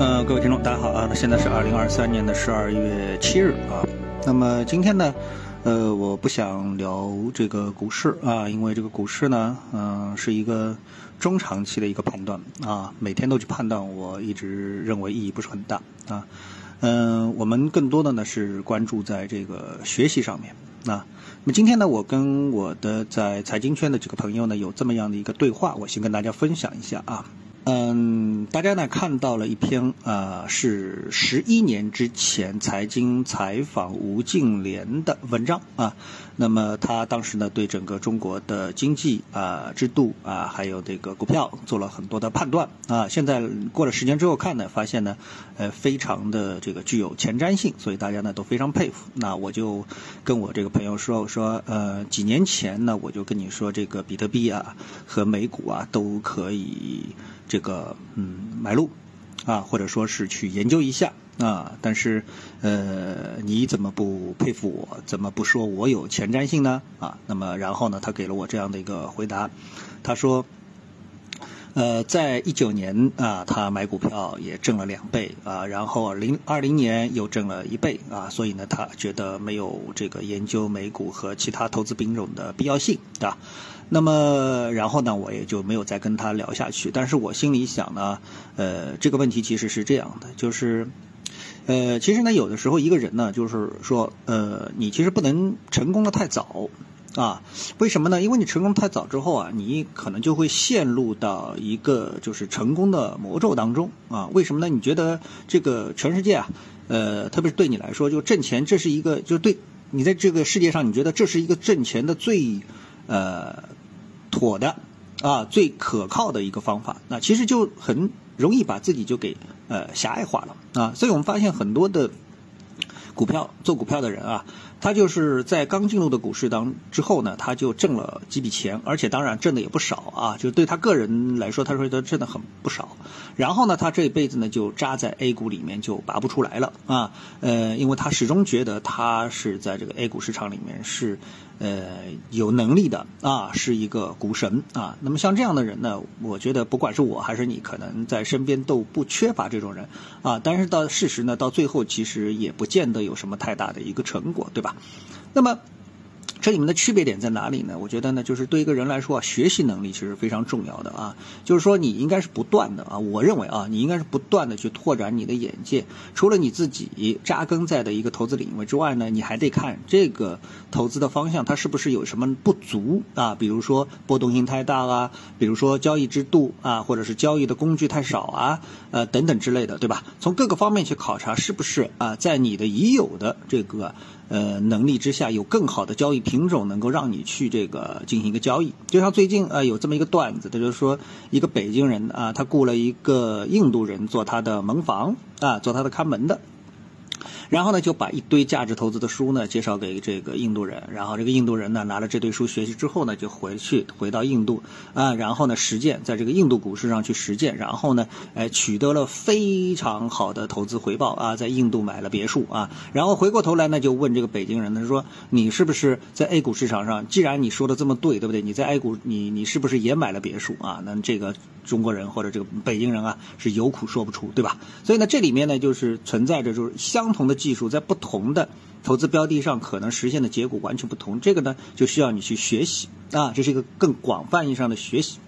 呃，各位听众，大家好啊！那现在是二零二三年的十二月七日啊。那么今天呢，呃，我不想聊这个股市啊，因为这个股市呢，嗯，是一个中长期的一个判断啊，每天都去判断，我一直认为意义不是很大啊。嗯，我们更多的呢是关注在这个学习上面啊。那么今天呢，我跟我的在财经圈的几个朋友呢有这么样的一个对话，我先跟大家分享一下啊。嗯，大家呢看到了一篇啊，是十一年之前财经采访吴敬琏的文章啊。那么他当时呢对整个中国的经济啊制度啊，还有这个股票做了很多的判断啊。现在过了十年之后看呢，发现呢，呃，非常的这个具有前瞻性，所以大家呢都非常佩服。那我就跟我这个朋友说，我说呃，几年前呢我就跟你说这个比特币啊和美股啊都可以。这个嗯买入啊，或者说是去研究一下啊，但是呃你怎么不佩服我？怎么不说我有前瞻性呢？啊，那么然后呢，他给了我这样的一个回答，他说，呃，在一九年啊，他买股票也挣了两倍啊，然后零二零年又挣了一倍啊，所以呢，他觉得没有这个研究美股和其他投资品种的必要性，对吧？那么，然后呢，我也就没有再跟他聊下去。但是我心里想呢，呃，这个问题其实是这样的，就是，呃，其实呢，有的时候一个人呢，就是说，呃，你其实不能成功的太早，啊，为什么呢？因为你成功太早之后啊，你可能就会陷入到一个就是成功的魔咒当中啊。为什么呢？你觉得这个全世界啊，呃，特别是对你来说，就挣钱，这是一个，就对你在这个世界上，你觉得这是一个挣钱的最，呃。妥的啊，最可靠的一个方法，那其实就很容易把自己就给呃狭隘化了啊，所以我们发现很多的股票做股票的人啊。他就是在刚进入的股市当之后呢，他就挣了几笔钱，而且当然挣的也不少啊。就对他个人来说，他说他挣的很不少。然后呢，他这一辈子呢就扎在 A 股里面就拔不出来了啊。呃，因为他始终觉得他是在这个 A 股市场里面是呃有能力的啊，是一个股神啊。那么像这样的人呢，我觉得不管是我还是你，可能在身边都不缺乏这种人啊。但是到事实呢，到最后其实也不见得有什么太大的一个成果，对吧？那么。这里面的区别点在哪里呢？我觉得呢，就是对一个人来说啊，学习能力其实非常重要的啊。就是说，你应该是不断的啊，我认为啊，你应该是不断的去拓展你的眼界。除了你自己扎根在的一个投资领域之外呢，你还得看这个投资的方向，它是不是有什么不足啊？比如说波动性太大啊，比如说交易制度啊，或者是交易的工具太少啊，呃等等之类的，对吧？从各个方面去考察，是不是啊，在你的已有的这个。呃，能力之下有更好的交易品种能够让你去这个进行一个交易，就像最近呃有这么一个段子，他就是说一个北京人啊，他雇了一个印度人做他的门房啊，做他的看门的。然后呢，就把一堆价值投资的书呢介绍给这个印度人，然后这个印度人呢拿了这堆书学习之后呢，就回去回到印度啊，然后呢实践在这个印度股市上去实践，然后呢，哎取得了非常好的投资回报啊，在印度买了别墅啊，然后回过头来呢就问这个北京人，他说你是不是在 A 股市场上？既然你说的这么对，对不对？你在 A 股你你是不是也买了别墅啊？那这个中国人或者这个北京人啊是有苦说不出，对吧？所以呢这里面呢就是存在着就是相同的。技术在不同的投资标的上可能实现的结果完全不同，这个呢就需要你去学习啊，这是一个更广泛意义上的学习。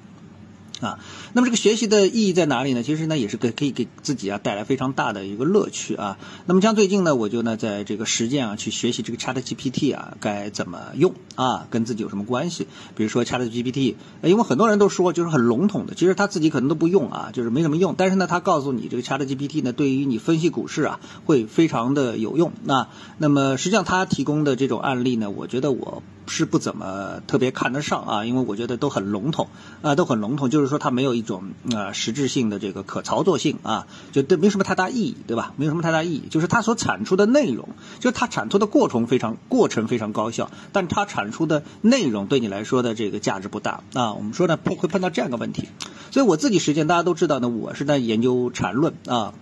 啊，那么这个学习的意义在哪里呢？其实呢，也是给可以给自己啊带来非常大的一个乐趣啊。那么像最近呢，我就呢在这个实践啊，去学习这个 Chat GPT 啊该怎么用啊，跟自己有什么关系？比如说 Chat GPT，因为很多人都说就是很笼统的，其实他自己可能都不用啊，就是没什么用。但是呢，他告诉你这个 Chat GPT 呢，对于你分析股市啊，会非常的有用。那那么实际上他提供的这种案例呢，我觉得我。是不怎么特别看得上啊，因为我觉得都很笼统啊，都很笼统，就是说它没有一种啊实质性的这个可操作性啊，就对没什么太大意义，对吧？没有什么太大意义，就是它所产出的内容，就是它产出的过程非常过程非常高效，但它产出的内容对你来说的这个价值不大啊。我们说呢会会碰到这样一个问题，所以我自己实践大家都知道呢，我是在研究缠论啊。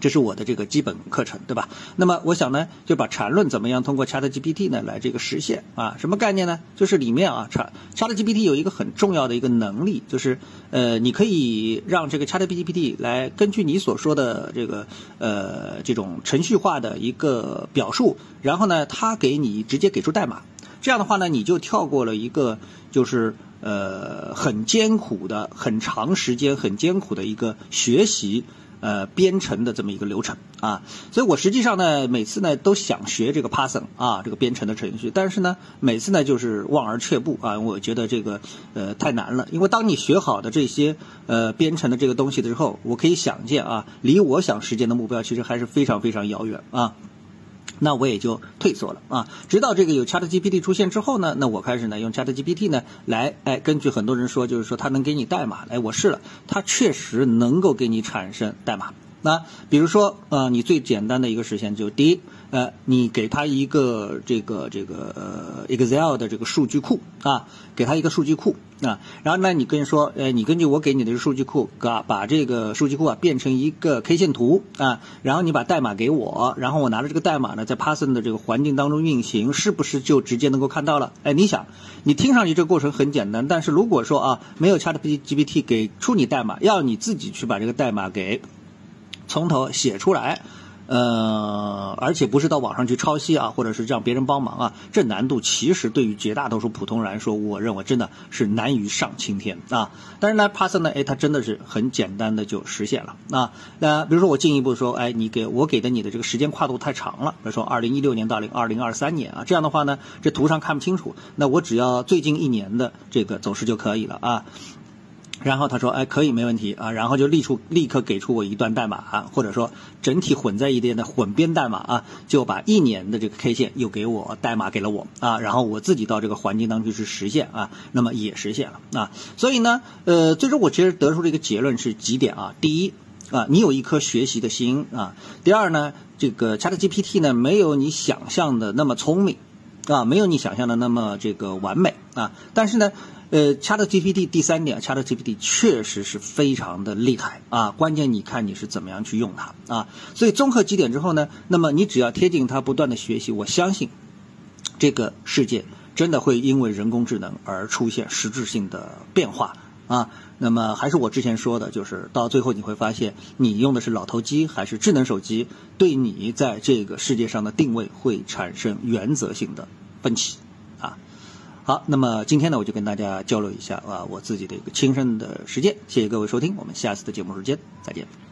这是我的这个基本课程，对吧？那么我想呢，就把缠论怎么样通过 ChatGPT 呢来这个实现啊？什么概念呢？就是里面啊，Chat ChatGPT 有一个很重要的一个能力，就是呃，你可以让这个 ChatGPT 来根据你所说的这个呃这种程序化的一个表述，然后呢，它给你直接给出代码。这样的话呢，你就跳过了一个就是呃很艰苦的、很长时间、很艰苦的一个学习。呃，编程的这么一个流程啊，所以我实际上呢，每次呢都想学这个 Python 啊，这个编程的程序，但是呢，每次呢就是望而却步啊，我觉得这个呃太难了，因为当你学好的这些呃编程的这个东西的时候，我可以想见啊，离我想实现的目标其实还是非常非常遥远啊。那我也就退缩了啊，直到这个有 ChatGPT 出现之后呢，那我开始呢用 ChatGPT 呢来，哎，根据很多人说，就是说它能给你代码，哎，我试了，它确实能够给你产生代码。那比如说，呃，你最简单的一个实现就第一。呃，你给他一个这个这个 Excel 的这个数据库啊，给他一个数据库啊，然后呢，你跟说，呃，你根据我给你的数据库，啊，把这个数据库啊变成一个 K 线图啊，然后你把代码给我，然后我拿着这个代码呢，在 Python 的这个环境当中运行，是不是就直接能够看到了？哎，你想，你听上去这个过程很简单，但是如果说啊，没有 ChatGPT 给出你代码，要你自己去把这个代码给从头写出来。呃，而且不是到网上去抄袭啊，或者是让别人帮忙啊，这难度其实对于绝大多数普通人来说，我认为真的是难于上青天啊。但是呢，Python 呢，哎，它真的是很简单的就实现了啊。那比如说我进一步说，哎，你给我给的你的这个时间跨度太长了，比如说二零一六年到零二零二三年啊，这样的话呢，这图上看不清楚，那我只要最近一年的这个走势就可以了啊。然后他说：“哎，可以，没问题啊。”然后就立出立刻给出我一段代码，或者说整体混在一点的混编代码啊，就把一年的这个 K 线又给我代码给了我啊。然后我自己到这个环境当中去实现啊，那么也实现了啊。所以呢，呃，最终我其实得出了一个结论是几点啊。第一啊，你有一颗学习的心啊。第二呢，这个 ChatGPT 呢没有你想象的那么聪明啊，没有你想象的那么这个完美啊。但是呢。呃，ChatGPT 第三点，ChatGPT 确实是非常的厉害啊！关键你看你是怎么样去用它啊！所以综合几点之后呢，那么你只要贴近它，不断的学习，我相信这个世界真的会因为人工智能而出现实质性的变化啊！那么还是我之前说的，就是到最后你会发现，你用的是老头机还是智能手机，对你在这个世界上的定位会产生原则性的分歧！好，那么今天呢，我就跟大家交流一下啊，我自己的一个亲身的实践。谢谢各位收听，我们下次的节目时间再见。